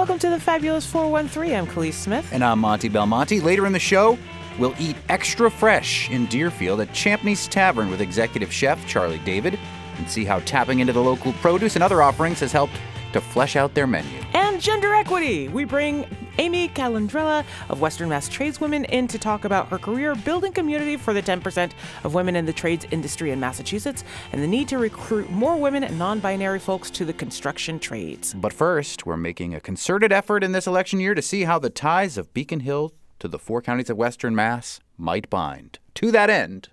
Welcome to the Fabulous 413. I'm Kaliis Smith. And I'm Monty Belmonte. Later in the show, we'll eat extra fresh in Deerfield at Champney's Tavern with executive chef Charlie David and see how tapping into the local produce and other offerings has helped to flesh out their menu. And gender equity. We bring Amy Calandrella of Western Mass Tradeswomen in to talk about her career building community for the 10% of women in the trades industry in Massachusetts and the need to recruit more women and non binary folks to the construction trades. But first, we're making a concerted effort in this election year to see how the ties of Beacon Hill to the four counties of Western Mass might bind. To that end,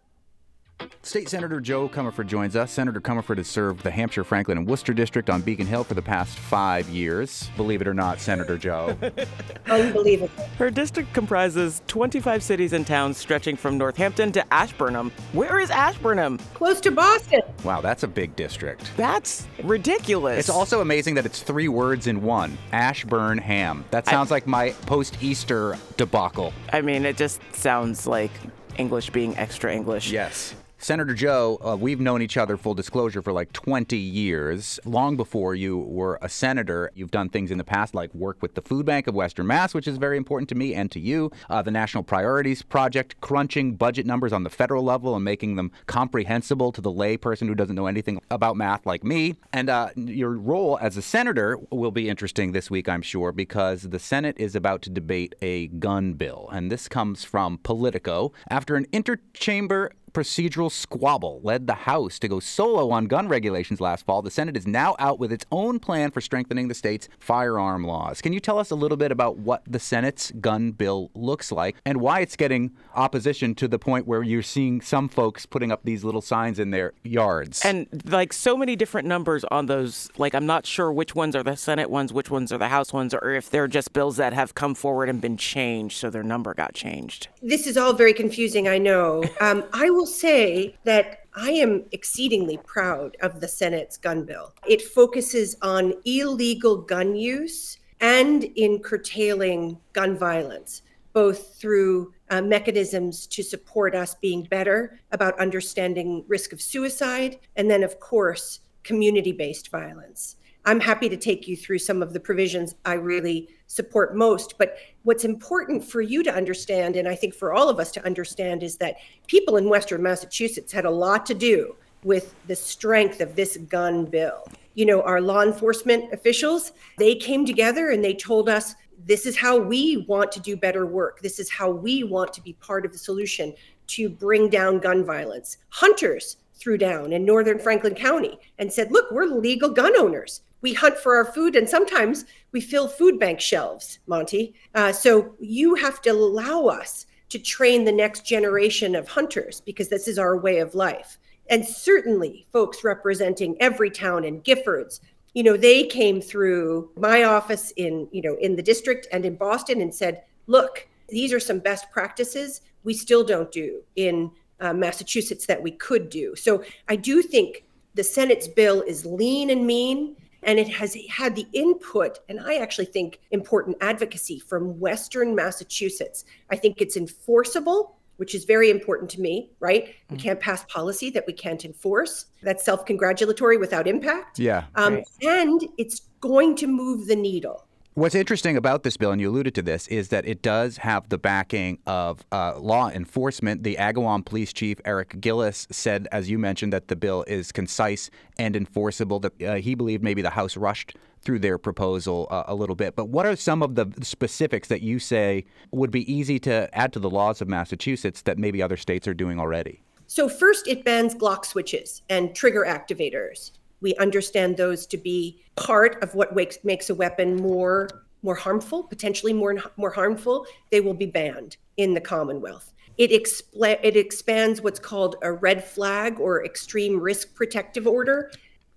State Senator Jo Comerford joins us. Senator Comerford has served the Hampshire, Franklin, and Worcester district on Beacon Hill for the past five years. Believe it or not, Senator Jo. Unbelievable. Her district comprises 25 cities and towns stretching from Northampton to Ashburnham. Where is Ashburnham? Close to Boston. Wow, that's a big district. That's ridiculous. It's also amazing that it's three words in one Ashburn Ham. That sounds like my post Easter debacle. I mean, it just sounds like English being extra English. Yes. Senator Jo, uh, we've known each other, full disclosure, for like 20 years. Long before you were a senator, you've done things in the past like work with the Food Bank of Western Mass, which is very important to me and to you. Uh, the National Priorities Project, crunching budget numbers on the federal level and making them comprehensible to the lay person who doesn't know anything about math like me. And uh, your role as a senator will be interesting this week, I'm sure, because the Senate is about to debate a gun bill. And this comes from Politico after an interchamber procedural squabble led the House to go solo on gun regulations last fall, the Senate is now out with its own plan for strengthening the state's firearm laws. Can you tell us a little bit about what the Senate's gun bill looks like and why it's getting opposition to the point where you're seeing some folks putting up these little signs in their yards? And like so many different numbers on those, like I'm not sure which ones are the Senate ones, which ones are the House ones, or if they're just bills that have come forward and been changed, so their number got changed. This is all very confusing, I know. Um, I will say that I am exceedingly proud of the Senate's gun bill. It focuses on illegal gun use and in curtailing gun violence, both through uh, mechanisms to support us being better about understanding risk of suicide, and then, of course, community based violence. I'm happy to take you through some of the provisions I really support most. But what's important for you to understand, and I think for all of us to understand, is that people in Western Massachusetts had a lot to do with the strength of this gun bill. You know, our law enforcement officials, they came together and they told us this is how we want to do better work. This is how we want to be part of the solution to bring down gun violence. Hunters threw down in northern Franklin County and said, look, we're legal gun owners we hunt for our food and sometimes we fill food bank shelves Monty. uh, so you have to allow us to train the next generation of hunters because this is our way of life. And certainly folks representing Everytown in giffords you know they came through my office in you know in the district and in boston and said look these are some best practices we still don't do in uh, massachusetts that we could do. So i do think the senate's bill is lean and mean and it has had the input and i actually think important advocacy from western massachusetts. I think it's enforceable which is very important to me right? We can't pass policy that we can't enforce. That's self-congratulatory without impact. Yeah um, right. and it's going to move the needle What's interesting about this bill, and you alluded to this, is that it does have the backing of uh, law enforcement. The Agawam Police Chief Eric Gillis said, as you mentioned, that the bill is concise and enforceable. That uh, he believed maybe the House rushed through their proposal uh, a little bit. But what are some of the specifics that you say would be easy to add to the laws of Massachusetts that maybe other states are doing already? So, first, it bans Glock switches and trigger activators. We understand those to be part of what makes, makes a weapon more more harmful, potentially more more harmful. They will be banned in the Commonwealth. It, expl- it expands what's called a red flag or extreme risk protective order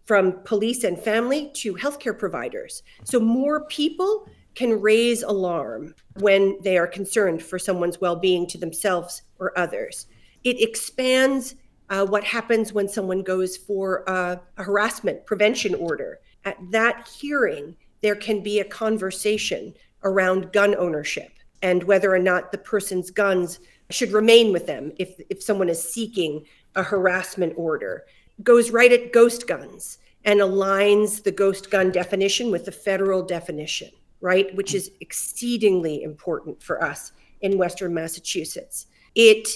from police and family to healthcare providers. So more people can raise alarm when they are concerned for someone's well-being to themselves or others. It expands uh, what happens when someone goes for a, a harassment prevention order. At that hearing, there can be a conversation around gun ownership and whether or not the person's guns should remain with them if, if someone is seeking a harassment order. Goes right at ghost guns and aligns the ghost gun definition with the federal definition. right? Which is exceedingly important for us in Western Massachusetts. It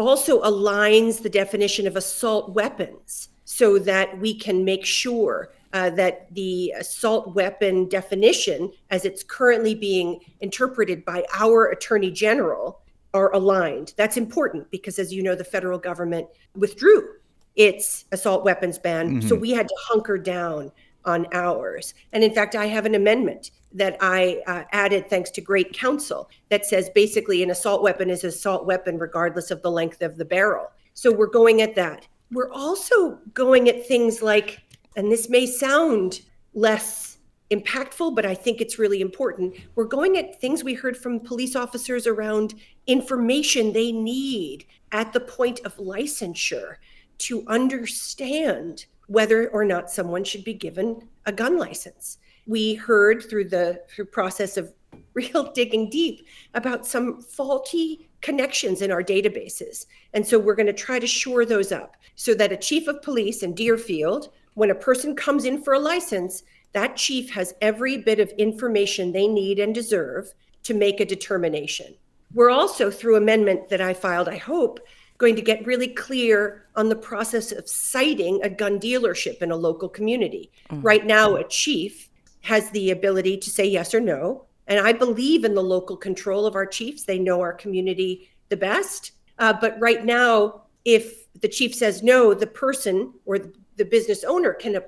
also aligns the definition of assault weapons so that we can make sure uh, that the assault weapon definition, as it's currently being interpreted by our Attorney General, are aligned. That's important because, as you know, the federal government withdrew its assault weapons ban. Mm-hmm. So we had to hunker down on ours. And in fact, I have an amendment that I uh, added thanks to great counsel that says basically an assault weapon is an assault weapon regardless of the length of the barrel. So we're going at that. We're also going at things like, and this may sound less impactful, but I think it's really important. We're going at things we heard from police officers around information they need at the point of licensure to understand whether or not someone should be given a gun license. We heard through the through process of real digging deep about some faulty connections in our databases. And so we're going to try to shore those up so that a chief of police in Deerfield, when a person comes in for a license, that chief has every bit of information they need and deserve to make a determination. We're also, through amendment that I filed, I hope, going to get really clear on the process of siting a gun dealership in a local community. Mm-hmm. Right now, a chief has the ability to say yes or no. And I believe in the local control of our chiefs. They know our community the best. Uh, but right now, if the chief says no, the person or the business owner can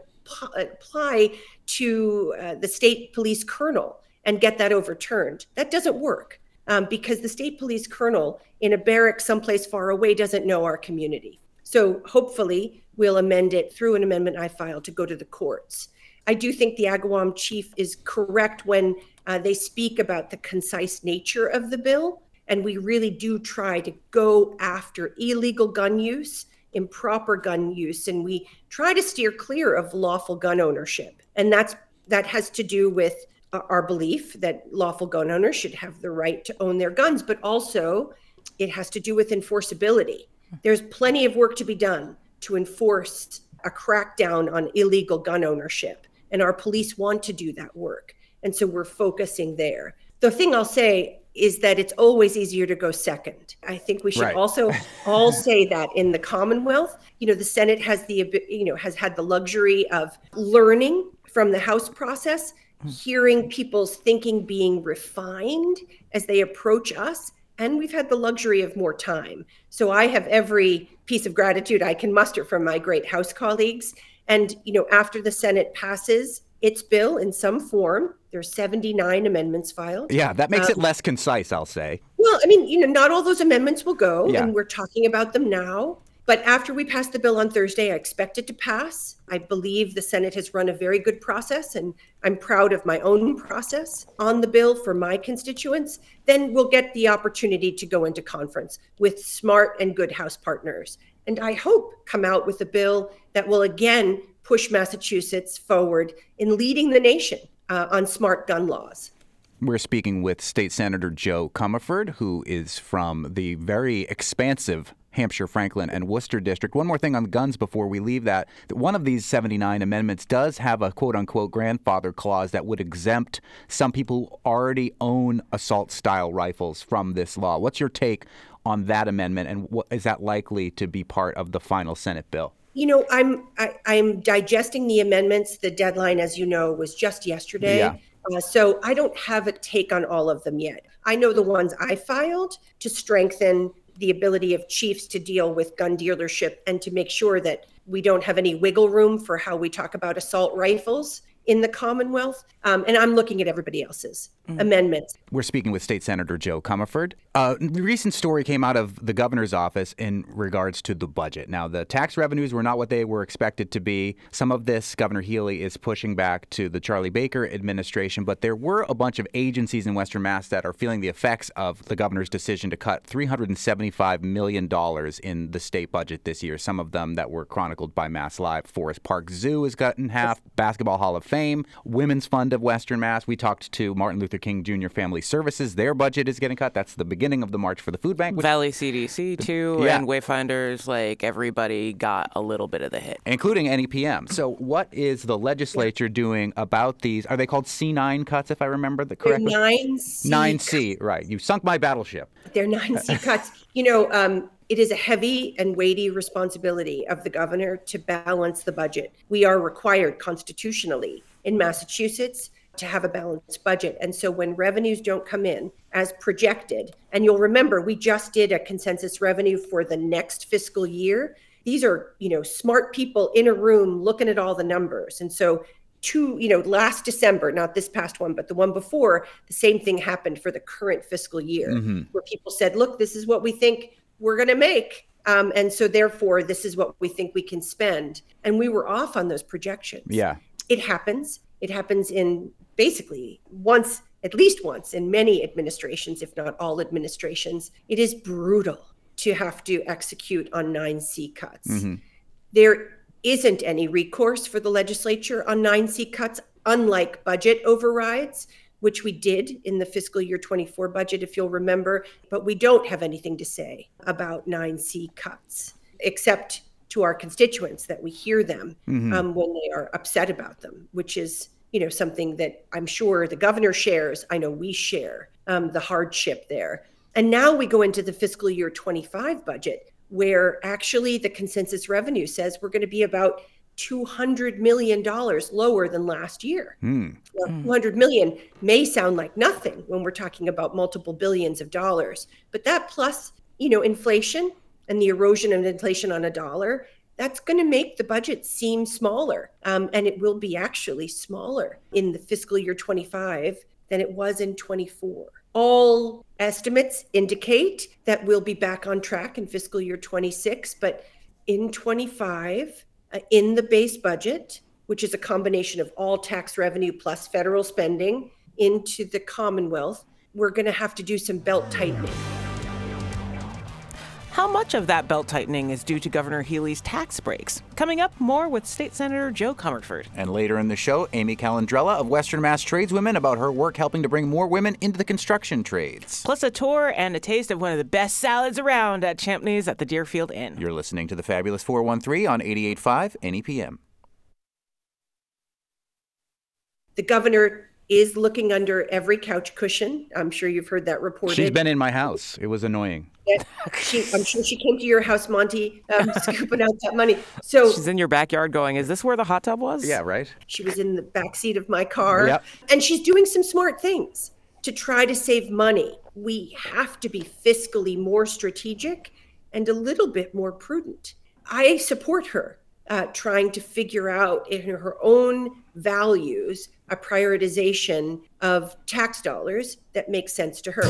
apply to uh, the state police colonel and get that overturned. That doesn't work um, because the state police colonel in a barrack someplace far away doesn't know our community. So hopefully we'll amend it through an amendment I filed to go to the courts. I do think the Agawam chief is correct when uh, they speak about the concise nature of the bill. And we really do try to go after illegal gun use improper gun use and we try to steer clear of lawful gun ownership and that's that has to do with our belief that lawful gun owners should have the right to own their guns but also it has to do with enforceability there's plenty of work to be done to enforce a crackdown on illegal gun ownership and our police want to do that work and so we're focusing there the thing i'll say is that it's always easier to go second. I think we should right. also all say that in the Commonwealth, you know, the Senate has the you know has had the luxury of learning from the House process, hearing people's thinking being refined as they approach us, and we've had the luxury of more time. So I have every piece of gratitude I can muster from my great House colleagues. And you know, after the Senate passes its bill in some form. There's 79 amendments filed. Yeah, that makes um, it less concise, I'll say. Well, I mean, you know, not all those amendments will go, yeah. and we're talking about them now. But after we pass the bill on Thursday, I expect it to pass. I believe the Senate has run a very good process, and I'm proud of my own process on the bill for my constituents. Then we'll get the opportunity to go into conference with smart and good House partners. And I hope come out with a bill that will again push Massachusetts forward in leading the nation uh, on smart gun laws. We're speaking with State Senator Jo Comerford, who is from the very expansive Hampshire, Franklin, and Worcester district. One more thing on guns before we leave that. One of these 79 amendments does have a quote unquote grandfather clause that would exempt some people who already own assault style rifles from this law. What's your take on that amendment, and what, is that likely to be part of the final Senate bill? You know, I'm I, I'm digesting the amendments. The deadline, as you know, was just yesterday. Yeah. Uh, so I don't have a take on all of them yet. I know the ones I filed to strengthen the ability of chiefs to deal with gun dealership and to make sure that we don't have any wiggle room for how we talk about assault rifles in the Commonwealth. Um, and I'm looking at everybody else's. Amendments. We're speaking with State Senator Jo Comerford. Uh, a recent story came out of the governor's office in regards to the budget. Now, the tax revenues were not what they were expected to be. Some of this, Governor Healey is pushing back to the Charlie Baker administration, but there were a bunch of agencies in Western Mass that are feeling the effects of the governor's decision to cut $375 million in the state budget this year. Some of them that were chronicled by Mass Live. Forest Park Zoo is cut in half, Basketball Hall of Fame, Women's Fund of Western Mass. We talked to Martin Luther Luther King Jr. Family Services, their budget is getting cut. That's the beginning of the March for the Food Bank. Which, Valley CDC too, Yeah. and Wayfinders. Like everybody got a little bit of the hit. including NEPM. So, what is the legislature doing about these? Are they called C9 cuts, if I remember the They're correctly? nine C 9C, right. You sunk my battleship. They're nine C cuts. You know, um, it is a heavy and weighty responsibility of the governor to balance the budget. We are required constitutionally in Massachusetts to have a balanced budget. And so when revenues don't come in as projected, and you'll remember we just did a consensus revenue for the next fiscal year. These are, you know, smart people in a room looking at all the numbers. And so two, you know, last December, not this past one, but the one before, the same thing happened for the current fiscal year, where people said, look, this is what we think we're going to make. Um, and so therefore, this is what we think we can spend. And we were off on those projections. Yeah. It happens. It happens in basically once, at least once in many administrations, if not all administrations. It is brutal to have to execute on 9C cuts. There isn't any recourse for the legislature on 9C cuts, unlike budget overrides, which we did in the fiscal year 24 budget, if you'll remember. But we don't have anything to say about 9C cuts, except to our constituents that we hear them um, when they are upset about them, which is you know something that I'm sure the governor shares. I know we share um, the hardship there. And now we go into the fiscal year 25 budget, where actually the consensus revenue says we're going to be about 200 million dollars lower than last year. Now, 200 million may sound like nothing when we're talking about multiple billions of dollars, but that plus, you know, inflation and the erosion of inflation on a dollar, that's going to make the budget seem smaller. Um, and it will be actually smaller in the fiscal year 25 than it was in 24. All estimates indicate that we'll be back on track in fiscal year 26, but in 25, uh, in the base budget, which is a combination of all tax revenue plus federal spending into the Commonwealth, we're going to have to do some belt tightening. How much of that belt tightening is due to Governor Healey's tax breaks? Coming up, more with State Senator Jo Comerford. And later in the show, Amy Calandrella of Western Mass Tradeswomen about her work helping to bring more women into the construction trades. Plus a tour and a taste of one of the best salads around at Champney's at the Deerfield Inn. You're listening to the Fabulous 413 on 88.5 NEPM. The governor is looking under every couch cushion. I'm sure you've heard that reported. She's been in my house. It was annoying. That she, I'm sure she came to your house, Monty, um, scooping out that money. So She's in your backyard going, Is this where the hot tub was? Yeah, right? she was in the back seat of my car, Yep. and she's doing some smart things to try to save money. We have to be fiscally more strategic and a little bit more prudent. I support her uh, trying to figure out in her own values a prioritization of tax dollars that makes sense to her.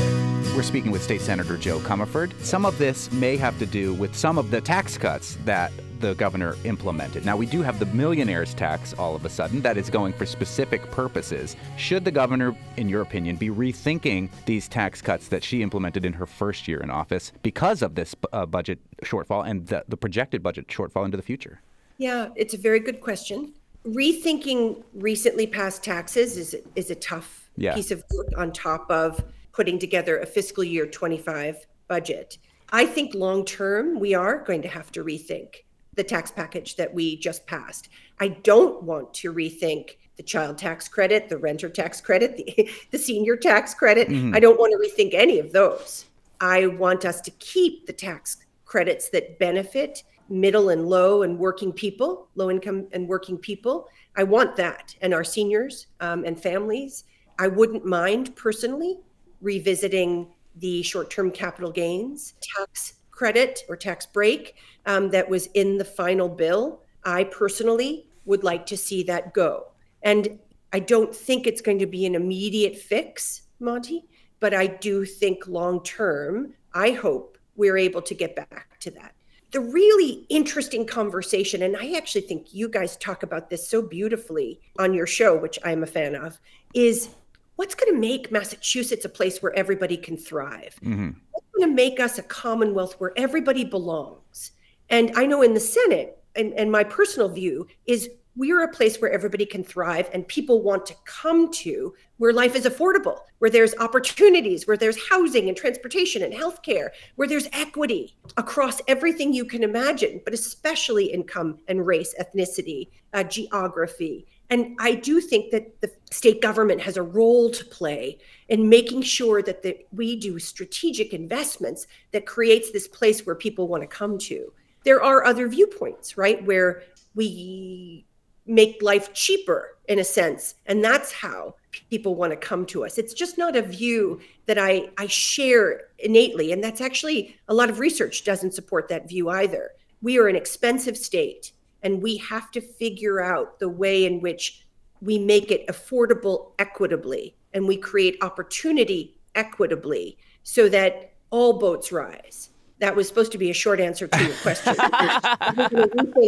We're speaking with State Senator Jo Comerford. Some of this may have to do with some of the tax cuts that the governor implemented. Now, we do have the millionaires tax all of a sudden that is going for specific purposes. Should the governor, in your opinion, be rethinking these tax cuts that she implemented in her first year in office because of this uh, budget shortfall and the, the projected budget shortfall into the future? Yeah, it's a very good question. Rethinking recently passed taxes is is a tough Yeah. piece of work on top of putting together a fiscal year 25 budget. I think long term we are going to have to rethink the tax package that we just passed. I don't want to rethink the child tax credit, the renter tax credit, the, the senior tax credit. Mm-hmm. I don't want to rethink any of those. I want us to keep the tax credits that benefit middle and low and working people, low income and working people. I want that, and our seniors um, and families. I wouldn't mind personally revisiting the short term capital gains tax credit or tax break um, that was in the final bill. I personally would like to see that go. And I don't think it's going to be an immediate fix, Monty, but I do think long term, I hope we're able to get back to that. The really interesting conversation, and I actually think you guys talk about this so beautifully on your show, which I'm a fan of, is what's going to make Massachusetts a place where everybody can thrive? Mm-hmm. What's going to make us a commonwealth where everybody belongs? And I know in the Senate, and, and my personal view is we are a place where everybody can thrive and people want to come to where life is affordable where there's opportunities where there's housing and transportation and healthcare where there's equity across everything you can imagine but especially income and race ethnicity uh, geography. And i do think that the state government has a role to play in making sure that the, we do strategic investments that creates this place where people want to come to. There are other viewpoints right where we make life cheaper in a sense. And that's how people want to come to us. It's just not a view that i i share innately. And that's actually a lot of research doesn't support that view either. We are an expensive state and we have to figure out the way in which we make it affordable equitably and we create opportunity equitably so that all boats rise. That was supposed to be a short answer to your question.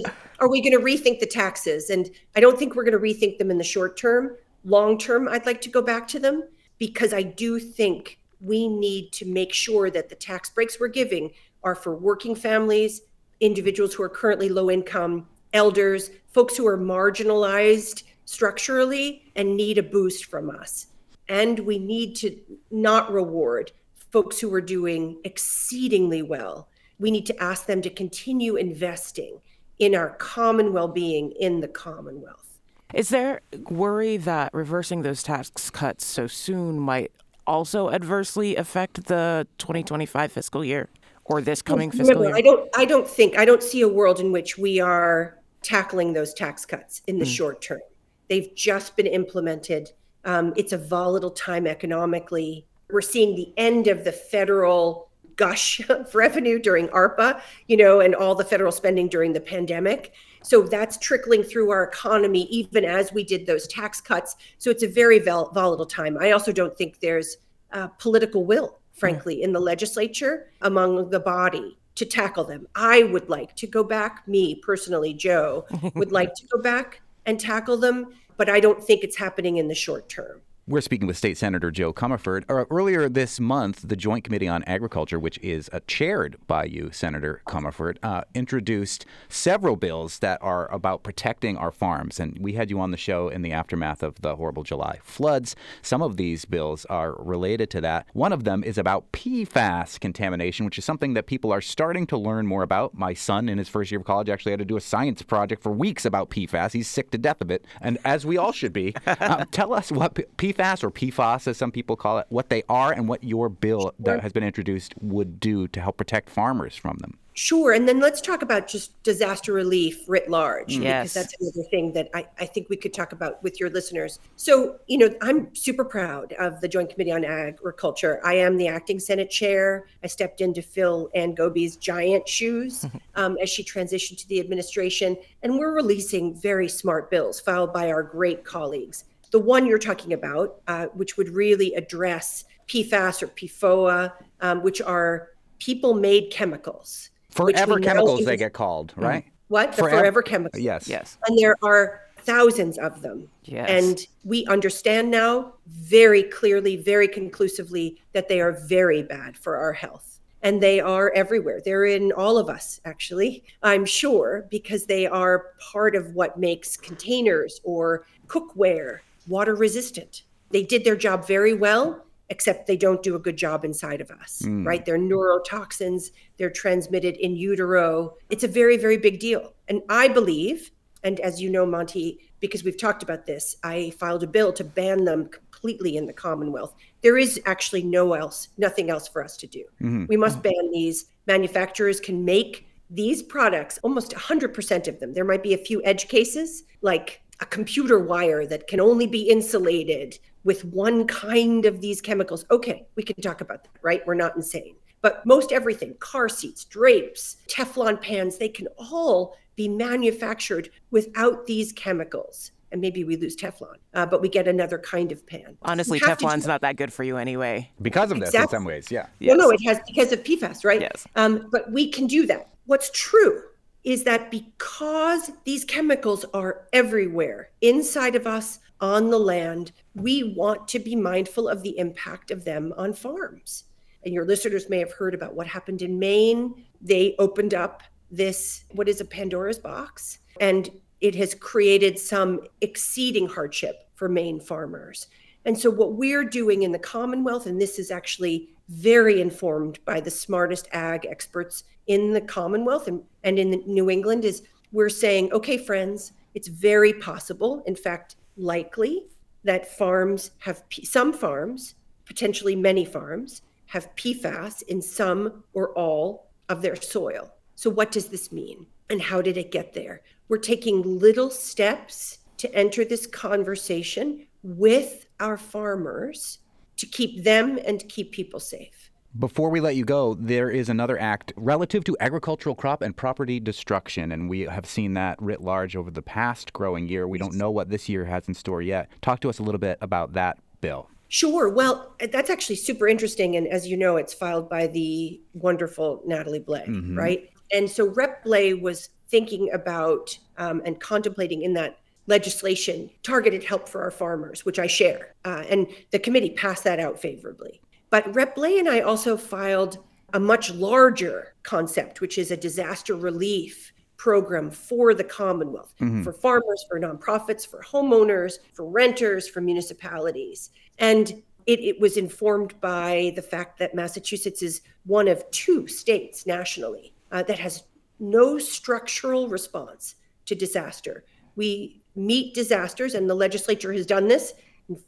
are we going to rethink the taxes? And I don't think we're going to rethink them in the short term. Long term, I'd like to go back to them because I do think we need to make sure that the tax breaks we're giving are for working families, individuals who are currently low income, elders, folks who are marginalized structurally and need a boost from us. And we need to not reward folks who are doing exceedingly well, we need to ask them to continue investing in our common well being in the Commonwealth. Is there worry that reversing those tax cuts so soon might also adversely affect the 2025 fiscal year or this coming fiscal year? I don't I don't think I don't see a world in which we are tackling those tax cuts in the mm. short term. They've just been implemented. Um, it's a volatile time economically we're seeing the end of the federal gush of revenue during ARPA, you know, and all the federal spending during the pandemic. So that's trickling through our economy even as we did those tax cuts. So it's a very vol- volatile time. I also don't think there's uh, political will, frankly, in the legislature among the body to tackle them. I would like to go back, me personally, Jo, would like to go back and tackle them, but I don't think it's happening in the short term. We're speaking with State Senator Jo Comerford. Uh, earlier this month, the Joint Committee on Agriculture, which is uh, chaired by you, Senator Comerford, uh, introduced several bills that are about protecting our farms. And we had you on the show in the aftermath of the horrible July floods. Some of these bills are related to that. One of them is about PFAS contamination, which is something that people are starting to learn more about. My son, in his first year of college, actually had to do a science project for weeks about PFAS. He's sick to death of it, and as we all should be. Uh, tell us what P- PFAS or PFAS, as some people call it, what they are and what your bill that has been introduced would do to help protect farmers from them. Sure. And then let's talk about just disaster relief writ large, yes. because that's another thing that I, I think we could talk about with your listeners. So, you know, I'm super proud of the Joint Committee on Agriculture. I am the acting Senate chair. I stepped in to fill Anne Gobi's giant shoes um, as she transitioned to the administration. And we're releasing very smart bills filed by our great colleagues the one you're talking about, uh, which would really address PFAS or PFOA, um, which are people made chemicals. Forever chemicals, they get called, mm. right? What? The forever, forever chemicals. Yes. Yes. And there are thousands of them. Yes. And we understand now very clearly, very conclusively that they are very bad for our health. And they are everywhere. They're in all of us, actually, I'm sure, because they are part of what makes containers or cookware water resistant. They did their job very well, except they don't do a good job inside of us, mm. right? They're neurotoxins, they're transmitted in utero. It's a very, very big deal. And I believe, and as you know, Monty, because we've talked about this, I filed a bill to ban them completely in the Commonwealth. There is actually no else, nothing else for us to do. Mm-hmm. We must ban these. Manufacturers can make these products, almost 100% of them. There might be a few edge cases, like a computer wire that can only be insulated with one kind of these chemicals. Okay, we can talk about that, right? We're not insane. But most everything, car seats, drapes, Teflon pans, they can all be manufactured without these chemicals. And maybe we lose Teflon, uh, but we get another kind of pan. Honestly, Teflon's not that good for you anyway. Because of exactly. this, in some ways, yeah. Yes. Well, no, it has because of PFAS, right? Yes. Um, but we can do that. What's true is that because these chemicals are everywhere inside of us on the land, we want to be mindful of the impact of them on farms. And your listeners may have heard about what happened in Maine. They opened up this, what is a Pandora's box? And it has created some exceeding hardship for Maine farmers. And so, what we're doing in the Commonwealth, and this is actually very informed by the smartest ag experts in the Commonwealth and, and in New England, is we're saying, okay, friends, it's very possible, in fact, likely, that farms have some farms, potentially many farms, have PFAS in some or all of their soil. So, what does this mean? And how did it get there? We're taking little steps to enter this conversation with our farmers to keep them and keep people safe. Before we let you go, there is another act relative to agricultural crop and property destruction, and we have seen that writ large over the past growing year. We don't know what this year has in store yet. Talk to us a little bit about that bill. Sure. Well, that's actually super interesting. And as you know, it's filed by the wonderful Natalie Blais, mm-hmm. right? And so Rep Blais was thinking about um, and contemplating in that legislation targeted help for our farmers, which I share. Uh, and the committee passed that out favorably. But Rep Blais and I also filed a much larger concept, which is a disaster relief program for the Commonwealth, mm-hmm. for farmers, for nonprofits, for homeowners, for renters, for municipalities. And it, it, was informed by the fact that Massachusetts is one of two states nationally uh, that has no structural response to disaster. We meet disasters, and the legislature has done this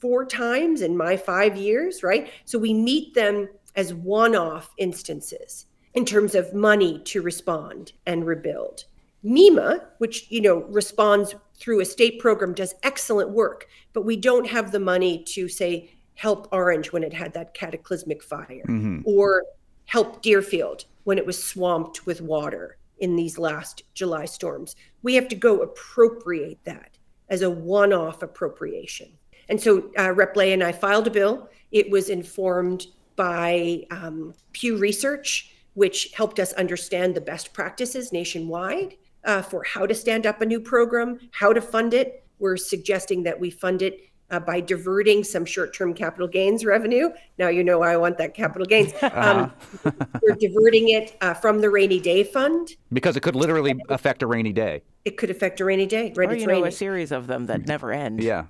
four times in my five years, right? So we meet them as one off instances in terms of money to respond and rebuild. MEMA, which you know responds through a state program, does excellent work, but we don't have the money to say help Orange when it had that cataclysmic fire, mm-hmm. or help Deerfield when it was swamped with water in these last July storms. We have to go appropriate that as a one off appropriation. And so uh, Rep Blais and I filed a bill. It was informed by um, Pew Research, which helped us understand the best practices nationwide uh, for how to stand up a new program, how to fund it. We're suggesting that we fund it uh, by diverting some short-term capital gains revenue. Now you know why I want that capital gains. Um, uh-huh. we're diverting it uh, from the rainy day fund because it could literally affect a rainy day. It could affect a rainy day, right? Or it's you know, a series of them that never end. Yeah,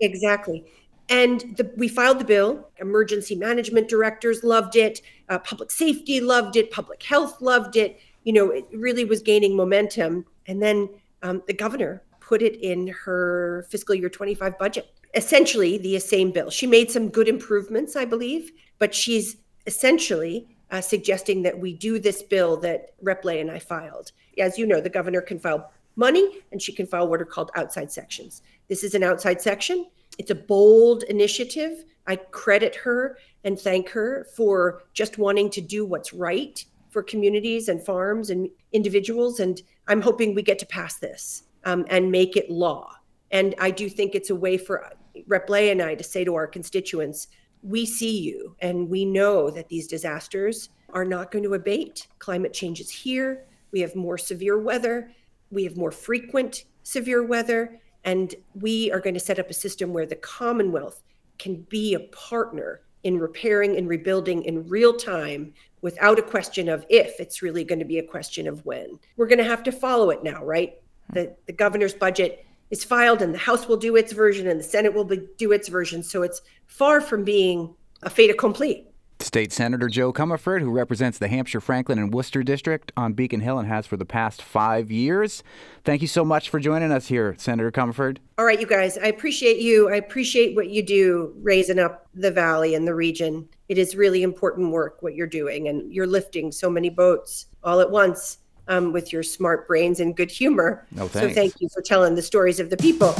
exactly. And the, we filed the bill. Emergency management directors loved it. Uh, public safety loved it. Public health loved it. You know, it really was gaining momentum. And then um, the governor put it in her fiscal year 25 budget essentially the same bill. She made some good improvements, I believe, but she's essentially uh, suggesting that we do this bill that Rep Blais and I filed. As you know, the governor can file money and she can file what are called outside sections. This is an outside section. It's a bold initiative. I credit her and thank her for just wanting to do what's right for communities and farms and individuals. And I'm hoping we get to pass this um, and make it law. And I do think it's a way for Rep Blais and I to say to our constituents, we see you and we know that these disasters are not going to abate. Climate change is here. We have more severe weather. We have more frequent severe weather. And we are going to set up a system where the Commonwealth can be a partner in repairing and rebuilding in real time without a question of if it's really going to be a question of when. We're going to have to follow it now, right? Hmm. The, the governor's budget is filed and the House will do its version and the Senate will be, do its version. So it's far from being a fait accompli. State Senator Jo Comerford, who represents the Hampshire, Franklin, and Worcester district on Beacon Hill and has for the past five years. Thank you so much for joining us here, Senator Comerford. All right, you guys, I appreciate you. I appreciate what you do raising up the valley and the region. It is really important work what you're doing, and you're lifting so many boats all at once um, with your smart brains and good humor. No, so thank you for telling the stories of the people.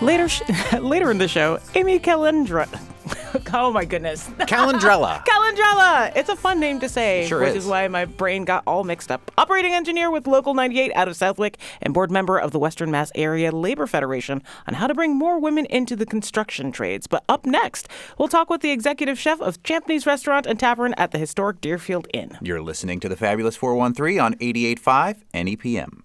Later, sh- later in the show, Amy Calendra. oh my goodness. Calandrella. Calandrella. It's a fun name to say, sure which is. is why my brain got all mixed up. Operating engineer with Local 98 out of Southwick and board member of the Western Mass Area Labor Federation on how to bring more women into the construction trades. But up next, we'll talk with the executive chef of Champneys Restaurant and Tavern at the historic Deerfield Inn. You're listening to the Fabulous 413 on 88.5 NEPM.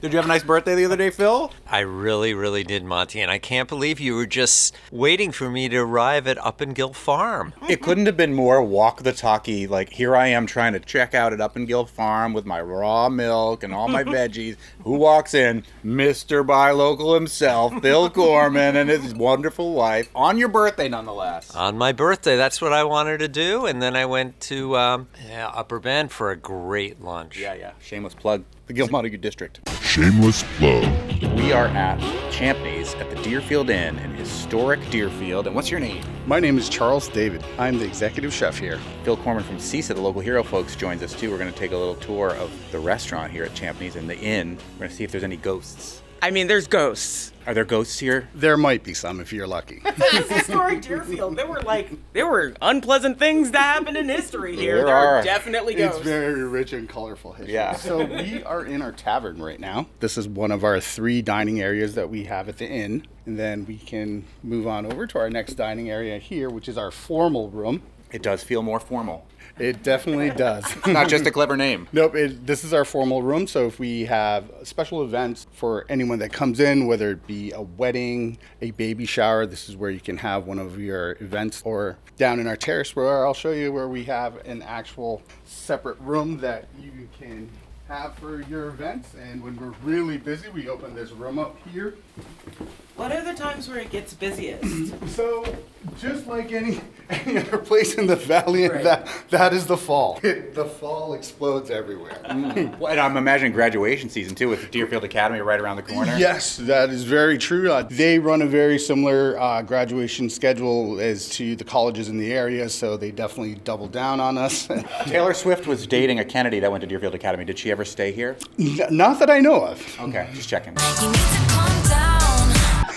Did you have a nice birthday the other day, Phil? I really, really did, Monty, and I can't believe you were just waiting for me to arrive at Upinngil Farm. It couldn't have been more walk the talkie. Like here I am trying to check out at Upinngil Farm with my raw milk and all my veggies. Who walks in? Mr. Buy Local himself, Phil Korman, and his wonderful wife. On your birthday, nonetheless. On my birthday, that's what I wanted to do, and then I went to um, yeah, Upper Bend for a great lunch. Yeah, yeah. Shameless plug. The Gill Montague District. Shameless plug. We are at Champneys at the Deerfield Inn in historic Deerfield. And what's your name? My name is Charles David. I'm the executive chef here. Phil Korman from CISA, the local hero folks, joins us too. We're going to take a little tour of the restaurant here at Champneys and the inn. We're going to see if there's any ghosts. I mean, there's ghosts. Are there ghosts here? There might be some if you're lucky. It's historic Deerfield. There were like there were unpleasant things that happened in history here. There There, are. are. definitely it's very rich and colorful history. Yeah. So we are in our tavern right now. This is one of our three dining areas that we have at the inn. And then we can move on over to our next dining area here, which is our formal room. It does feel more formal. It definitely does. It's not just a clever name. Nope, it, this is our formal room. So if we have special events for anyone that comes in, whether it be a wedding, a baby shower, this is where you can have one of your events. Or down in our terrace, where I'll show you where we have an actual separate room that you can have for your events. And when we're really busy, we open this room up here. What are the times where it gets busiest? So, just like any any other place in the valley, Right. that that is the fall. the fall explodes everywhere. Well, and I'm imagining graduation season too with Deerfield Academy right around the corner. Yes, that is very true. Uh, they run a very similar uh, graduation schedule as to the colleges in the area, so they definitely double down on us. Taylor Swift was dating a Kennedy that went to Deerfield Academy. Did she ever stay here? N- Not that I know of. Okay, just checking. You need to calm down.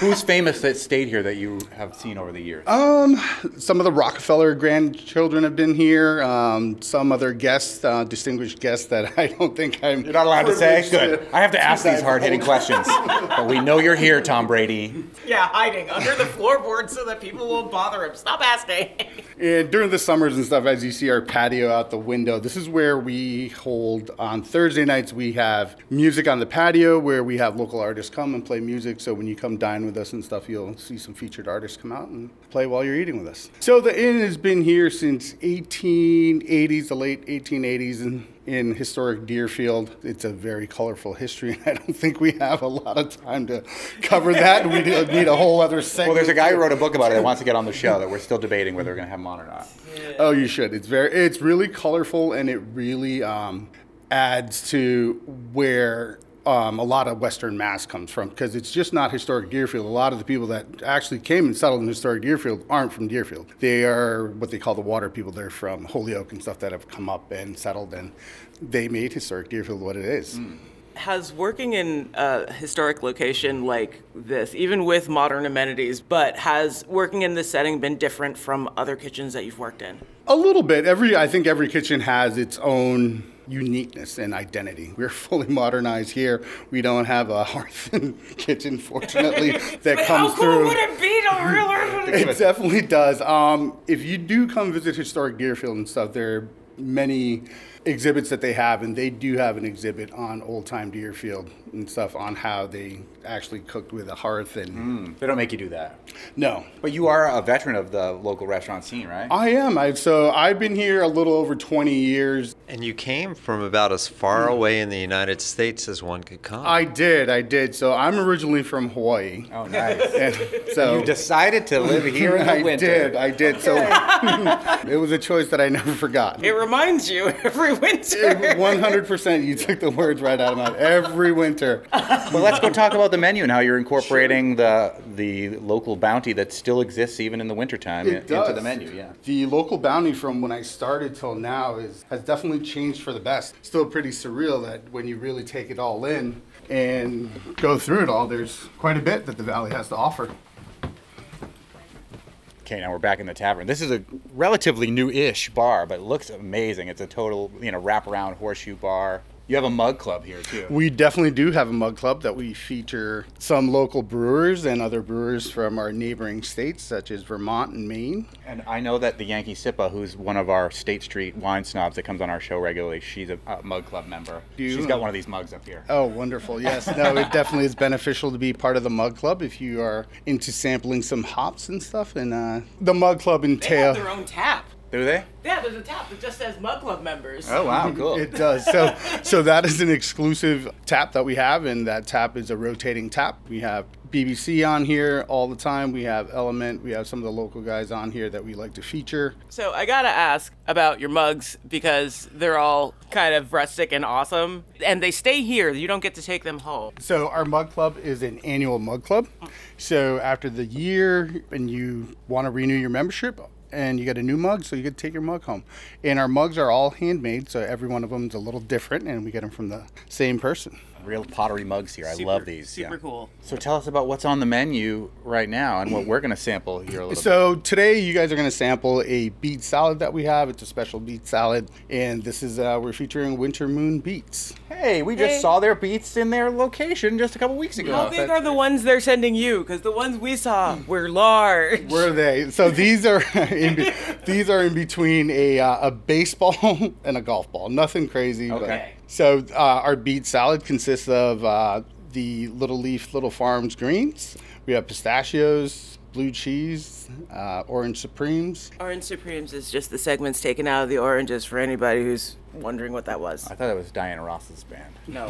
Who's famous that stayed here that you have seen over the years? Um, some of the Rockefeller grandchildren have been here. Um, some other guests, uh, distinguished guests that I don't think I'm. You're not allowed to say? privileged Good. I have to ask these hard hitting questions. But we know you're here, Tom Brady. yeah, hiding under the floorboard so that people won't bother him. Stop asking. And during the summers and stuff, as you see our patio out the window, this is where we hold on Thursday nights. We have music on the patio where we have local artists come and play music. So when you come dine with us and stuff, you'll see some featured artists come out and play while you're eating with us. So the inn has been here since 1880s, the late 1880s, in, in historic Deerfield. It's a very colorful history, and I don't think we have a lot of time to cover that. We need a whole other segment. Well, there's a guy who wrote a book about it that wants to get on the show that we're still debating whether we're going to have him on or not. Oh, you should. It's very, it's really colorful, and it really um, adds to where um, a lot of Western Mass comes from because it's just not historic Deerfield. A lot of the people that actually came and settled in historic Deerfield aren't from Deerfield. They are what they call the water people. They're from Holyoke and stuff that have come up and settled, and they made historic Deerfield what it is. Has working in a historic location like this, even with modern amenities, but has working in this setting been different from other kitchens that you've worked in? A little bit. Every I think every kitchen has its own uniqueness and identity. We're fully modernized here. We don't have a hearth and kitchen, fortunately, that But comes how cool through. would it be to really? It definitely does. Um, if you do come visit historic Deerfield and stuff, there are many exhibits that they have, and they do have an exhibit on old time Deerfield and stuff on how they actually cooked with a hearth and hmm. They don't make you do that. no. But you are a veteran of the local restaurant scene, right? I am. I so I've been here a little over 20 years. And you came from about as far hmm. away in the United States as one could come. I did. I did. So I'm originally from Hawaii. oh, nice. And so you decided to live here in the I winter. did. I did. So it was a choice that I never forgot. It reminds you every winter. 100%. You took the words right out of my mouth. Every winter. Well, let's go talk about the menu and how you're incorporating the the local bounty that still exists even in the wintertime It into does. the menu. Yeah. The local bounty from when I started till now is has definitely changed for the best. Still pretty surreal that when you really take it all in and go through it all, there's quite a bit that the valley has to offer. Okay, now we're back in the tavern. This is a relatively new-ish bar, but it looks amazing. It's a total, you know, wraparound horseshoe bar. You have a mug club here too. We definitely do have a mug club that we feature some local brewers and other brewers from our neighboring states, such as Vermont and Maine. And I know that the Yankee Sippa, who's one of our State Street wine snobs that comes on our show regularly, she's a, a mug club member. Do? She's got one of these mugs up here. Oh, wonderful. Yes. No, it definitely is beneficial to be part of the mug club if you are into sampling some hops and stuff. And uh, the mug club They have their own tap. Do they? Yeah, there's a tap that just says Mug Club members. Oh wow, cool. It does. So, so that is an exclusive tap that we have, and that tap is a rotating tap. We have BBC on here all the time. We have Element. We have some of the local guys on here that we like to feature. So I gotta ask about your mugs because they're all kind of rustic and awesome, and they stay here. You don't get to take them home. So our mug club is an annual mug club. So after the year, and you want to renew your membership. And you get a new mug, so you to take your mug home. And our mugs are all handmade, so every one of them is a little different, and we get them from the same person. Real pottery mugs here. I love these. Super yeah. cool. So tell us about what's on the menu right now and what we're going to sample here a little So today you guys are going to sample a beet salad that we have. It's a special beet salad, and this is uh, we're featuring Winter Moon beets. Hey, we just Hey. saw their beets in their location just a couple weeks ago. How big are the ones they're sending you? Because the ones we saw were large. Were they? So these are in be- these are in between a uh, a baseball and a golf ball. Nothing crazy. but- Okay. So uh, our beet salad consists of uh, the Little Leaf Little Farms greens. We have pistachios, blue cheese, uh, orange supremes. Orange Supremes is just the segments taken out of the oranges for anybody who's wondering what that was. I thought it was Diana Ross's band. No.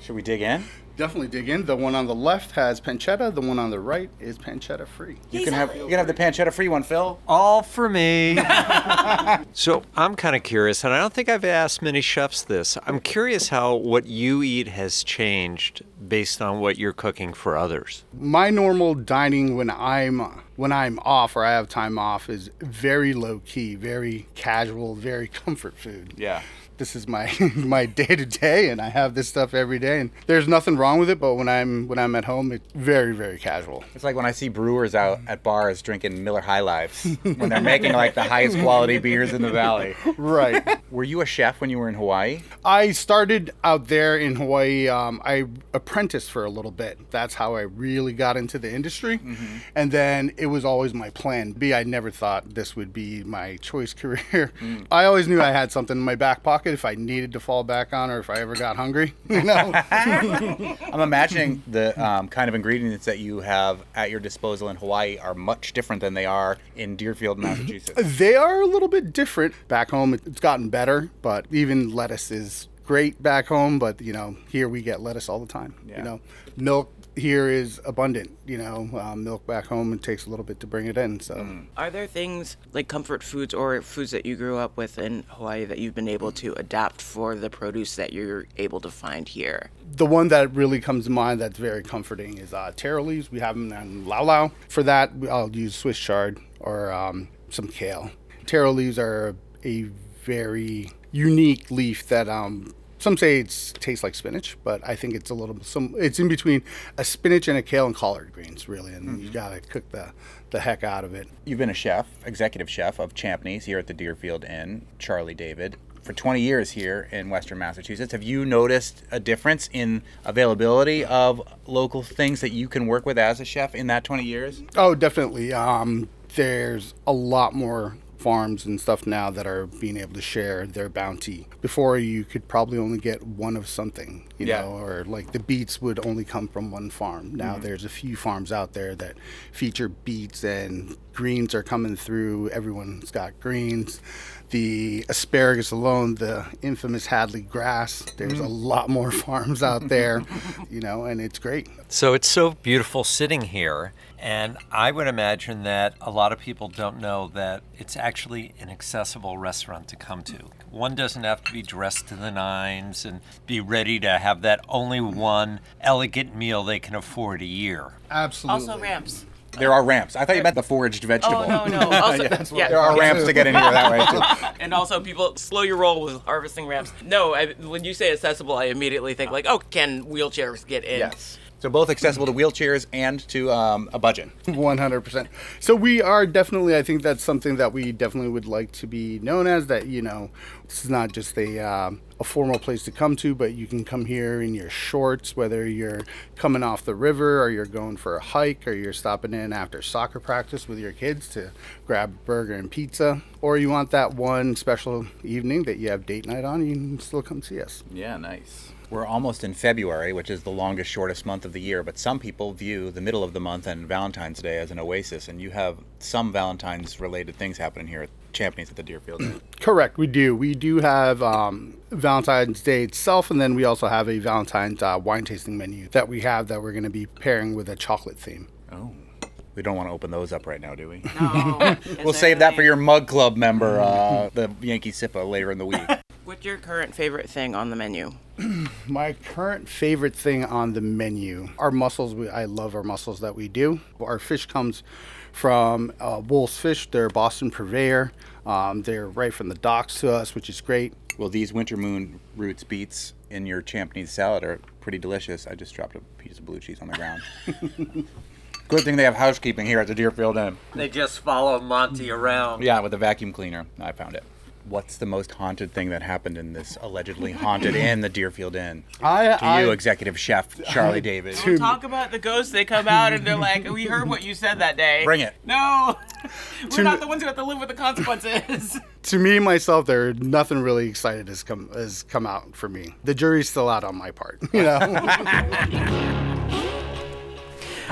Should we dig in? Definitely dig in. The one on the left has pancetta. The one on the right is pancetta free. You can have you can have the pancetta free one, Phil. All for me. so I'm kind of curious, and I don't think I've asked many chefs this. I'm curious how what you eat has changed based on what you're cooking for others. My normal dining when I'm when I'm off or I have time off is very low key, very casual, very comfort food. Yeah. This is my my day to day, and I have this stuff every day, and there's nothing wrong with it. But when I'm when I'm at home, it's very very casual. It's like when I see brewers out mm. at bars drinking Miller High Lives when they're making like the highest quality beers in the valley. Right. Were you a chef when you were in Hawaii? I started out there in Hawaii. Um, I apprenticed for a little bit. That's how I really got into the industry. Mm-hmm. And then it was always my plan B. I never thought this would be my choice career. Mm. I always knew I had something in my back pocket if I needed to fall back on or if I ever got hungry. You know? I'm imagining the um, kind of ingredients that you have at your disposal in Hawaii are much different than they are in Deerfield, Massachusetts. they are a little bit different. Back home, it's gotten better, but even lettuce is great back home. But you know, here we get lettuce all the time. Yeah. You know, milk here is abundant. You know, um, milk back home it takes a little bit to bring it in. So. Are there things like comfort foods or foods that you grew up with in Hawaii that you've been able to adapt for the produce that you're able to find here? The one that really comes to mind that's very comforting is uh, taro leaves. We have them in Lau Lau. For that, I'll use Swiss chard or um, some kale. Taro leaves are a very unique leaf that um, some say it tastes like spinach, but I think it's a little some. It's in between a spinach and a kale and collard greens, really, and you gotta cook the the heck out of it. You've been a chef, executive chef of Champneys here at the Deerfield Inn, Charlie David. For 20 years here in Western Massachusetts, have you noticed a difference in availability of local things that you can work with as a chef in that 20 years? Oh, definitely. Um, there's a lot more farms and stuff now that are being able to share their bounty. Before, you could probably only get one of something, you Yeah. know, or like the beets would only come from one farm. Now mm-hmm. there's a few farms out there that feature beets and greens are coming through. Everyone's got greens. The asparagus alone, the infamous Hadley grass, there's mm-hmm. a lot more farms out there, you know, and it's great. So it's so beautiful sitting here, and I would imagine that a lot of people don't know that it's actually an accessible restaurant to come to. One doesn't have to be dressed to the nines and be ready to have that only one elegant meal they can afford a year. Absolutely. Also ramps. There are ramps. I thought you meant the foraged vegetable. Oh no no. Also, yeah. There are ramps to get in here that way too. And also, people slow your roll with harvesting ramps. No, I, when you say accessible, I immediately think like, oh, can wheelchairs get in? Yes. So both accessible to wheelchairs and to um, a budget. 100%. So we are definitely, I think that's something that we definitely would like to be known as that, you know, this is not just a, um, a formal place to come to, but you can come here in your shorts, whether you're coming off the river or you're going for a hike or you're stopping in after soccer practice with your kids to grab a burger and pizza, or you want that one special evening that you have date night on, you can still come see us. Yeah, nice. We're almost in February, which is the longest, shortest month of the year, but some people view the middle of the month and Valentine's Day as an oasis, and you have some Valentine's related things happening here at Champney's at the Deerfield. Correct, we do. We do have um, Valentine's Day itself, and then we also have a Valentine's uh, wine tasting menu that we have that we're going to be pairing with a chocolate theme. oh. We don't want to open those up right now, do we? No. we'll save that for your Mug Club member, uh, the Yankee Sippa, later in the week. What's your current favorite thing on the menu? My current favorite thing on the menu are mussels. We, I love our mussels that we do. Our fish comes from uh, Wulf's Fish. They're Boston purveyor. Um, they're right from the docks to us, which is great. well, these Winter Moon Roots beets in your Champney's salad are pretty delicious. I just dropped a piece of blue cheese on the ground. Good thing they have housekeeping here at the Deerfield Inn. They just follow Monty around. Yeah, with a vacuum cleaner. I found it. What's the most haunted thing that happened in this allegedly haunted inn, the Deerfield Inn? I, To you, I- executive chef Charlie David. Don't talk about the ghosts. They come out and they're like, "We heard what you said that day." Bring it. No, we're not the ones who have to live with the consequences. to me myself, there nothing really excited has come has come out for me. The jury's still out on my part. You know.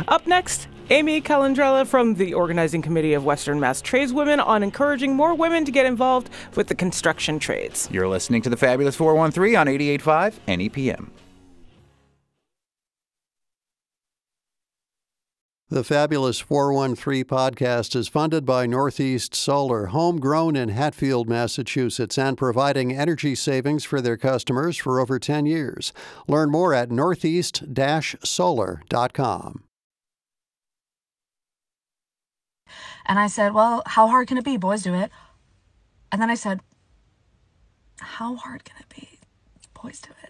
Up next, Amy Calandrella from the organizing committee of Western Mass Tradeswomen on encouraging more women to get involved with the construction trades. You're listening to the Fabulous 413 on 88.5 NEPM. The Fabulous 413 podcast is funded by Northeast Solar, homegrown in Hatfield, Massachusetts, and providing energy savings for their customers for over 10 years. Learn more at northeast solar.com. And I said, Well, how hard can it be? Boys do it. And then I said, How hard can it be? Boys do it.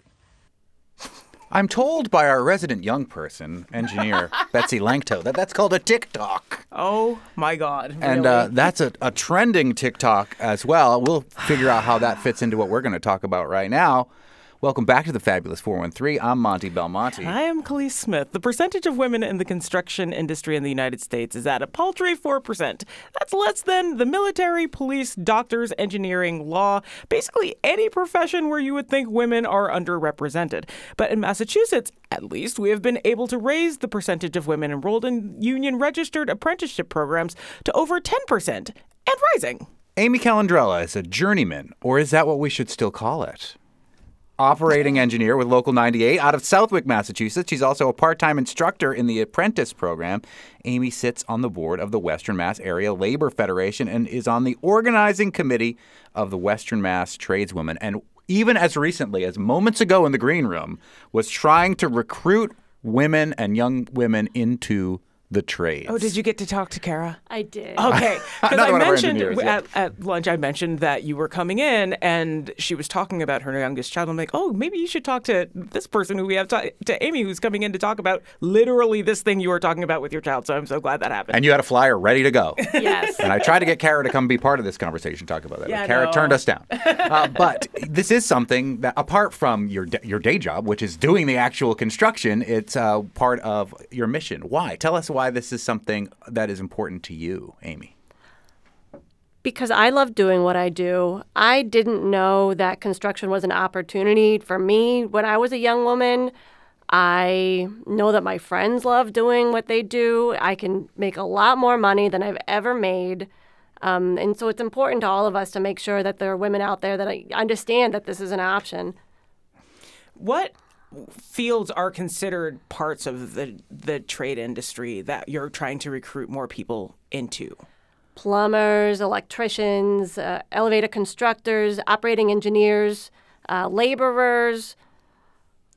I'm told by our resident young person, engineer Betsy Langto, that that's called a TikTok. Oh my God! And uh, that's a, a trending TikTok as well. We'll figure out how that fits into what we're going to talk about right now. Welcome back to the Fabulous 413. I'm Monty Belmonte. I am Kaliis Smith. The percentage of women in the construction industry in the United States is at a paltry 4%. That's less than the military, police, doctors, engineering, law, basically any profession where you would think women are underrepresented. But in Massachusetts, at least, we have been able to raise the percentage of women enrolled in union registered apprenticeship programs to over 10% and rising. Amy Calandrella is a journeyman, or is that what we should still call it? Operating engineer with Local 98 out of Southwick, Massachusetts. She's also a part time instructor in the apprentice program. Amy sits on the board of the Western Mass Area Labor Federation and is on the organizing committee of the Western Mass Tradeswomen. And even as recently as moments ago in the green room, was trying to recruit women and young women into the trades. Oh, did you get to talk to Kara? I did. Okay, because I one of our mentioned engineers, yeah. at, at lunch, I mentioned that you were coming in, and she was talking about her youngest child. I'm like, oh, maybe you should talk to this person who we have to, to Amy, who's coming in to talk about literally this thing you were talking about with your child. So I'm so glad that happened. And you had a flyer ready to go. Yes. And I tried to get Kara to come be part of this conversation, talk about that. Yeah, Kara no. turned us down. Uh, but this is something that, apart from your your day job, which is doing the actual construction, it's uh, part of your mission. Why? Tell us why this is something that is important to you, Amy. because I love doing what I do. I didn't know that construction was an opportunity for me when I was a young woman. I know that my friends love doing what they do. I can make a lot more money than I've ever made. Um, and so it's important to all of us to make sure that there are women out there that understand that this is an option. what fields are considered parts of the the trade industry that you're trying to recruit more people into? plumbers, electricians, uh, elevator constructors, operating engineers, uh, laborers,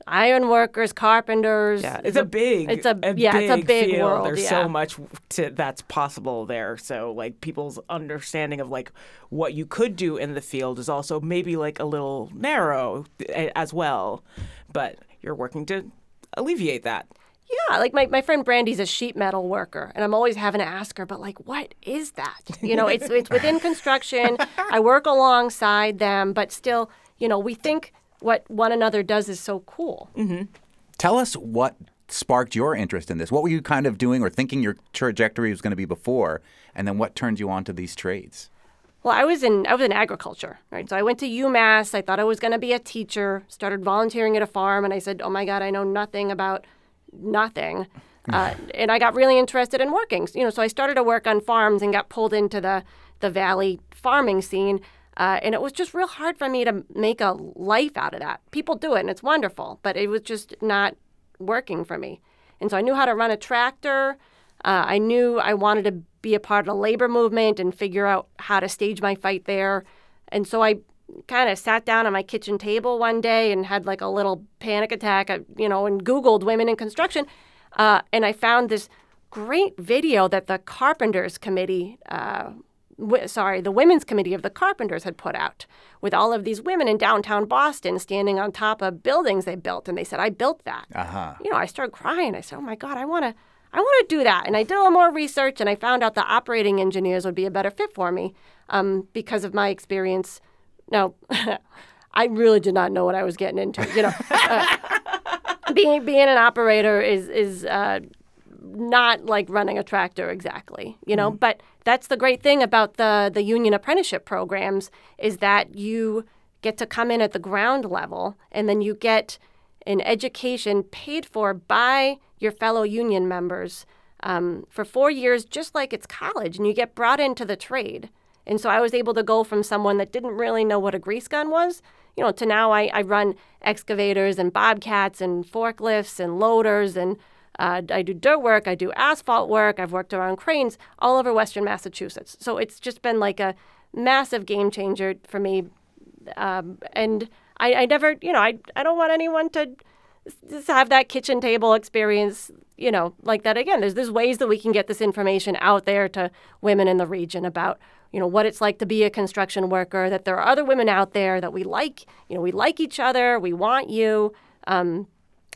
iron workers, carpenters. Yeah, it's a big, It's a, yeah, it's a big field. world. There's yeah. so much to, that's possible there. So like people's understanding of like what you could do in the field is also maybe like a little narrow as well. But you're working to alleviate that. Yeah, like my, my friend Brandy's a sheet metal worker, and I'm always having to ask her, but like, what is that? You know, it's it's within construction. I work alongside them, but still, you know, we think what one another does is so cool. Mm-hmm. Tell us what sparked your interest in this. What were you kind of doing or thinking your trajectory was going to be before, and then what turned you on to these trades? Well, I was in I was in agriculture, right? So I went to UMass. I thought I was going to be a teacher. Started volunteering at a farm, and I said, "Oh my God, I know nothing about nothing." Uh, and I got really interested in working. You know, so I started to work on farms and got pulled into the the valley farming scene. Uh, and it was just real hard for me to make a life out of that. People do it, and it's wonderful, but it was just not working for me. And so I knew how to run a tractor. Uh, I knew I wanted to be a part of the labor movement and figure out how to stage my fight there. And so I kind of sat down on my kitchen table one day and had like a little panic attack, uh, you know, and Googled women in construction. Uh, and I found this great video that the Carpenters Committee, uh, w- sorry, the Women's Committee of the Carpenters had put out with all of these women in downtown Boston standing on top of buildings they built. And they said, I built that. Uh-huh. You know, I started crying. I said, oh my God, I want to. I want to do that. And I did a little more research and I found out the operating engineers would be a better fit for me um, because of my experience. Now, I really did not know what I was getting into. You know, uh, being being an operator is is uh, not like running a tractor exactly. You know, but that's the great thing about the the union apprenticeship programs is that you get to come in at the ground level and then you get an education paid for by your fellow union members um, for four years, just like it's college, and you get brought into the trade. And so I was able to go from someone that didn't really know what a grease gun was, you know, to now I, I run excavators and bobcats and forklifts and loaders and uh, I do dirt work, I do asphalt work, I've worked around cranes all over Western Massachusetts. So it's just been like a massive game changer for me. Um, and I, I never, you know, I, I don't want anyone to just have that kitchen table experience, you know, like that again. There's there's ways that we can get this information out there to women in the region about, you know, what it's like to be a construction worker. That there are other women out there that we like. You know, we like each other. We want you. Um,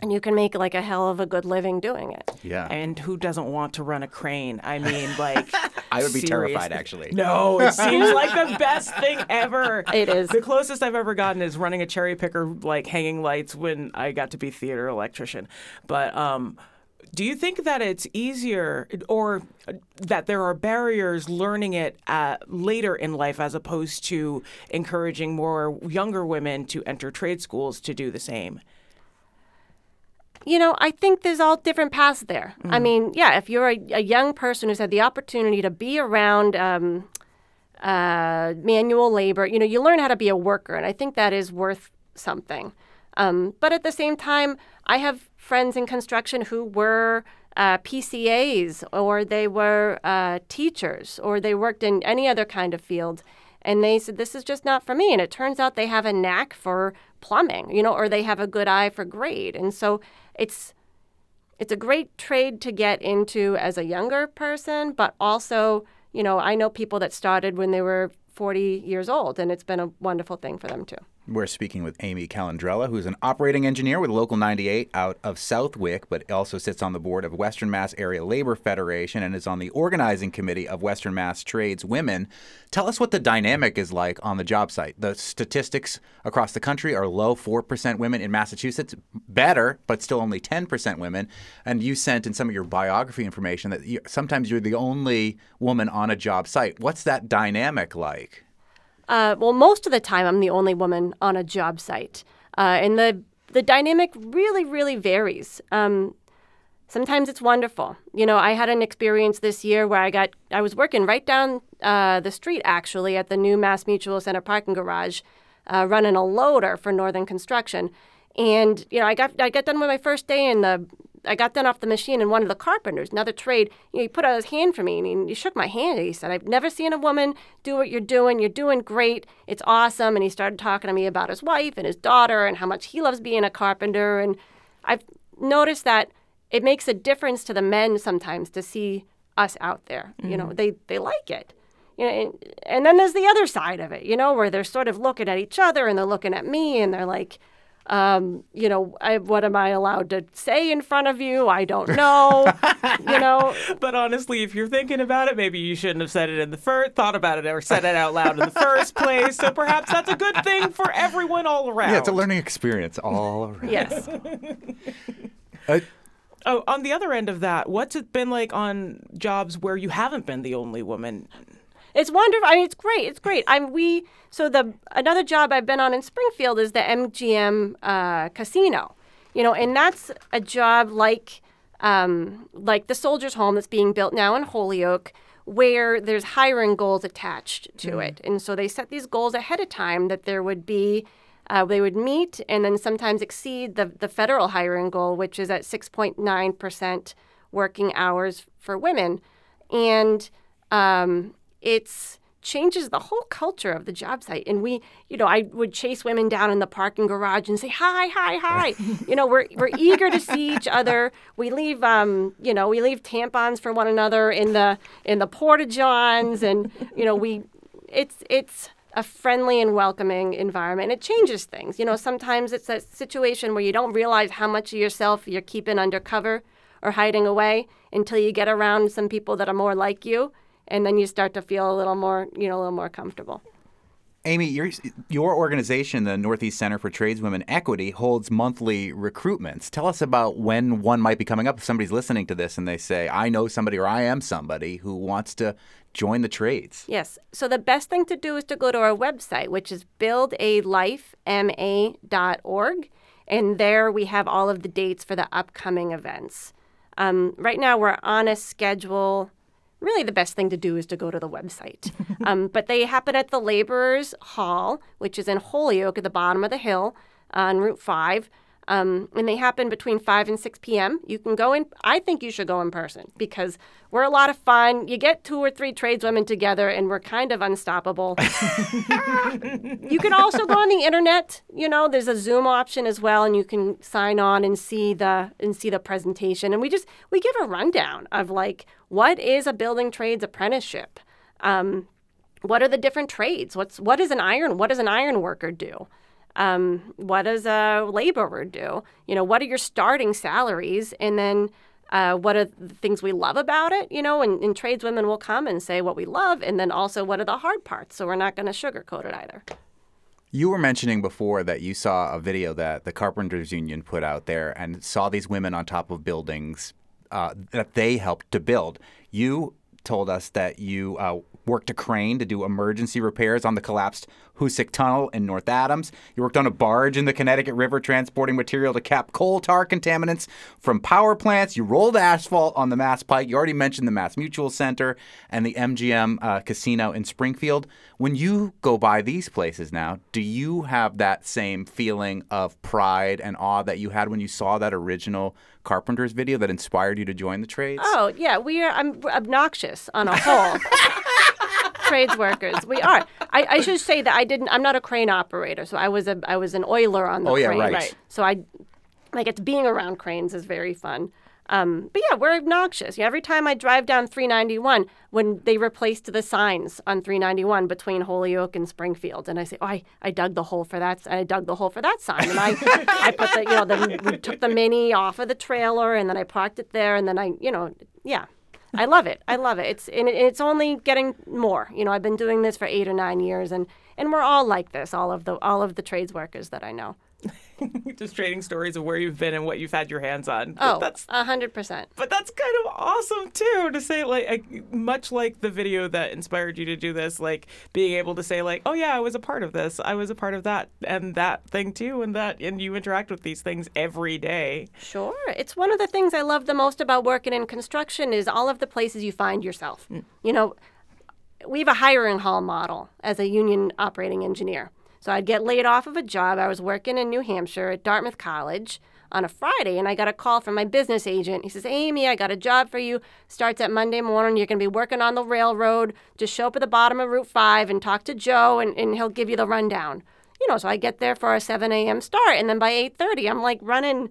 and you can make like a hell of a good living doing it. Yeah. And who doesn't want to run a crane? I mean, like, I would be terrified, actually. No, it seems like the best thing ever. It is. The closest I've ever gotten is running a cherry picker, like hanging lights, when I got to be theater electrician. But um, do you think that it's easier, or that there are barriers learning it uh, later in life, as opposed to encouraging more younger women to enter trade schools to do the same? You know, I think there's all different paths there. I mean, yeah, if you're a, a young person who's had the opportunity to be around um, uh, manual labor, you know, you learn how to be a worker, and I think that is worth something. Um, but at the same time, I have friends in construction who were uh, PCAs or they were uh, teachers or they worked in any other kind of field. And they said, This is just not for me. And it turns out they have a knack for plumbing, you know, or they have a good eye for grade. And so it's it's a great trade to get into as a younger person, but also, you know, I know people that started when they were 40 years old, and it's been a wonderful thing for them too. We're speaking with Amy Calandrella, who's an operating engineer with Local 98 out of Southwick, but also sits on the board of Western Mass Area Labor Federation and is on the organizing committee of Western Mass Trades Women. Tell us what the dynamic is like on the job site. The statistics across the country are low 4% women in Massachusetts, better, but still only 10% women. And you sent in some of your biography information that you, sometimes you're the only woman on a job site. What's that dynamic like? Uh, well, most of the time, I'm the only woman on a job site, uh, and the the dynamic really, really varies. Um, sometimes it's wonderful. You know, I had an experience this year where I got I was working right down uh, the street actually at the new Mass Mutual Center parking garage, uh, running a loader for Northern Construction, and you know, I got I got done with my first day and the I got done off the machine, and one of the carpenters, another trade, you know, he put out his hand for me, and he, he shook my hand, and he said, "I've never seen a woman do what you're doing. You're doing great. It's awesome." And he started talking to me about his wife and his daughter and how much he loves being a carpenter. And I've noticed that it makes a difference to the men sometimes to see us out there. You know, mm. they they like it. You know, and, and then there's the other side of it, you know, where they're sort of looking at each other and they're looking at me and they're like, Um, you know, I, what am I allowed to say in front of you? I don't know. you know, But honestly, if you're thinking about it, maybe you shouldn't have said it in the first, thought about it or said it out loud in the first place. So perhaps that's a good thing for everyone all around. Yeah, it's a learning experience all around. yes. Uh, Oh, on the other end of that, what's it been like on jobs where you haven't been the only woman? It's wonderful. I mean, it's great. It's great. I'm we so the another job I've been on in Springfield is the MGM uh, Casino, you know, and that's a job like um, like the Soldiers Home that's being built now in Holyoke, where there's hiring goals attached to it, and so they set these goals ahead of time that there would be. Uh, they would meet and then sometimes exceed the, the federal hiring goal, which is at 6.9% working hours for women. And um, it's changes the whole culture of the job site. And we, you know, I would chase women down in the parking garage and say, hi, hi, hi. you know, we're, we're eager to see each other. We leave, um, you know, we leave tampons for one another in the, in the porta johns. And, you know, we, it's, it's, a friendly and welcoming environment. It changes things. You know, sometimes it's a situation where you don't realize how much of yourself you're keeping undercover or hiding away until you get around some people that are more like you, and then you start to feel a little more, you know, a little more comfortable. Amy, your, your organization, the Northeast Center for Tradeswomen Equity, holds monthly recruitments. Tell us about when one might be coming up. If somebody's listening to this and they say, I know somebody or I am somebody who wants to join the trades. Yes. So the best thing to do is to go to our website, which is buildalifema.org. And there we have all of the dates for the upcoming events. Um, right now, we're on a schedule. Really, the best thing to do is to go to the website. um, but they happen at the Laborers Hall, which is in Holyoke at the bottom of the hill on Route 5. Um, and they happen between 5 and 6 p.m. You can go in. I think you should go in person because we're a lot of fun. You get two or three tradeswomen together, and we're kind of unstoppable. you can also go on the internet. You know, there's a Zoom option as well, and you can sign on and see the and see the presentation. And we just we give a rundown of like what is a building trades apprenticeship. Um, what are the different trades? What's what is an iron? What does an iron worker do? Um, what does a laborer do? You know, what are your starting salaries? And then uh, what are the things we love about it? You know, and, and tradeswomen will come and say what we love, and then also what are the hard parts. So we're not going to sugarcoat it either. You were mentioning before that you saw a video that the Carpenters Union put out there and saw these women on top of buildings uh, that they helped to build. You told us that you uh, worked a crane to do emergency repairs on the collapsed Hoosac Tunnel in North Adams. You worked on a barge in the Connecticut River transporting material to cap coal tar contaminants from power plants. You rolled asphalt on the Mass Pike. You already mentioned the Mass Mutual Center and the MGM uh, Casino in Springfield. When you go by these places now, do you have that same feeling of pride and awe that you had when you saw that original Carpenters video that inspired you to join the trades? Oh yeah, we are. I'm obnoxious on a whole. trades workers. We are. I, I, should say that I didn't. I'm not a crane operator, so I was a I was an oiler on the oh, yeah, crane. Right. right. So I like it's being around cranes is very fun. Um, but yeah, we're obnoxious. every time I drive down 391, when they replaced the signs on 391 between Holyoke and Springfield, and I say, "Oh, I, I dug the hole for that. I dug the hole for that sign." And I, I put the, you know, the, we took the mini off of the trailer, and then I parked it there, and then I, you know, yeah, I love it. I love it. It's and it's only getting more. You know, I've been doing this for eight or nine years, and and we're all like this. All of the all of the trades workers that I know. Just trading stories of where you've been and what you've had your hands on. Oh, but that's a hundred percent. But that's kind of awesome too to say like, much like the video that inspired you to do this, like being able to say like, oh yeah, I was a part of this, I was a part of that and that thing too, and that and you interact with these things every day. Sure, it's one of the things I love the most about working in construction is all of the places you find yourself. Mm. You know, we have a hiring hall model as a union operating engineer. So I'd get laid off of a job. I was working in New Hampshire at Dartmouth College on a Friday, and I got a call from my business agent. He says, Amy, I got a job for you. Starts at Monday morning. You're going to be working on the railroad. Just show up at the bottom of Route 5 and talk to Joe, and, and he'll give you the rundown. You know, so I get there for a 7 a.m. start, and then by 8.30, I'm like running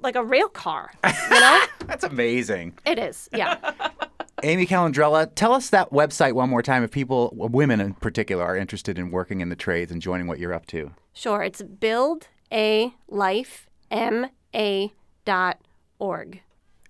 like a rail car, you know? That's amazing. It is, yeah. Amy Calandrella, tell us that website one more time if people, women in particular, are interested in working in the trades and joining what you're up to. Sure. It's Build A Life M A dot org.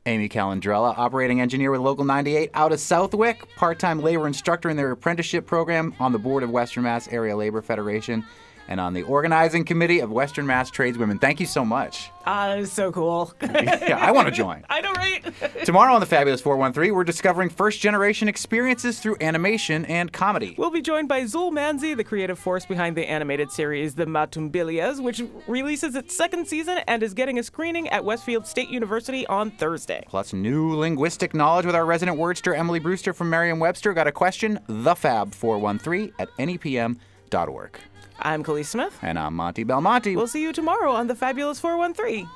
Amy Calandrella, operating engineer with Local 98 out of Southwick, part time labor instructor in their apprenticeship program on the board of Western Mass Area Labor Federation, and on the organizing committee of Western Mass Tradeswomen. Thank you so much. Ah, that is so cool. yeah, I want to join. I know, right? Tomorrow on the Fabulous 413, we're discovering first generation experiences through animation and comedy. We'll be joined by Zul Manzi, the creative force behind the animated series The Matumbilias, which releases its second season and is getting a screening at Westfield State University on Thursday. Plus, new linguistic knowledge with our resident wordster, Emily Brewster from Merriam Webster. Got a question? TheFab413 at nepm.org. I'm Kaliis Smith. And I'm Monty Belmonte. We'll see you tomorrow on the Fabulous 413.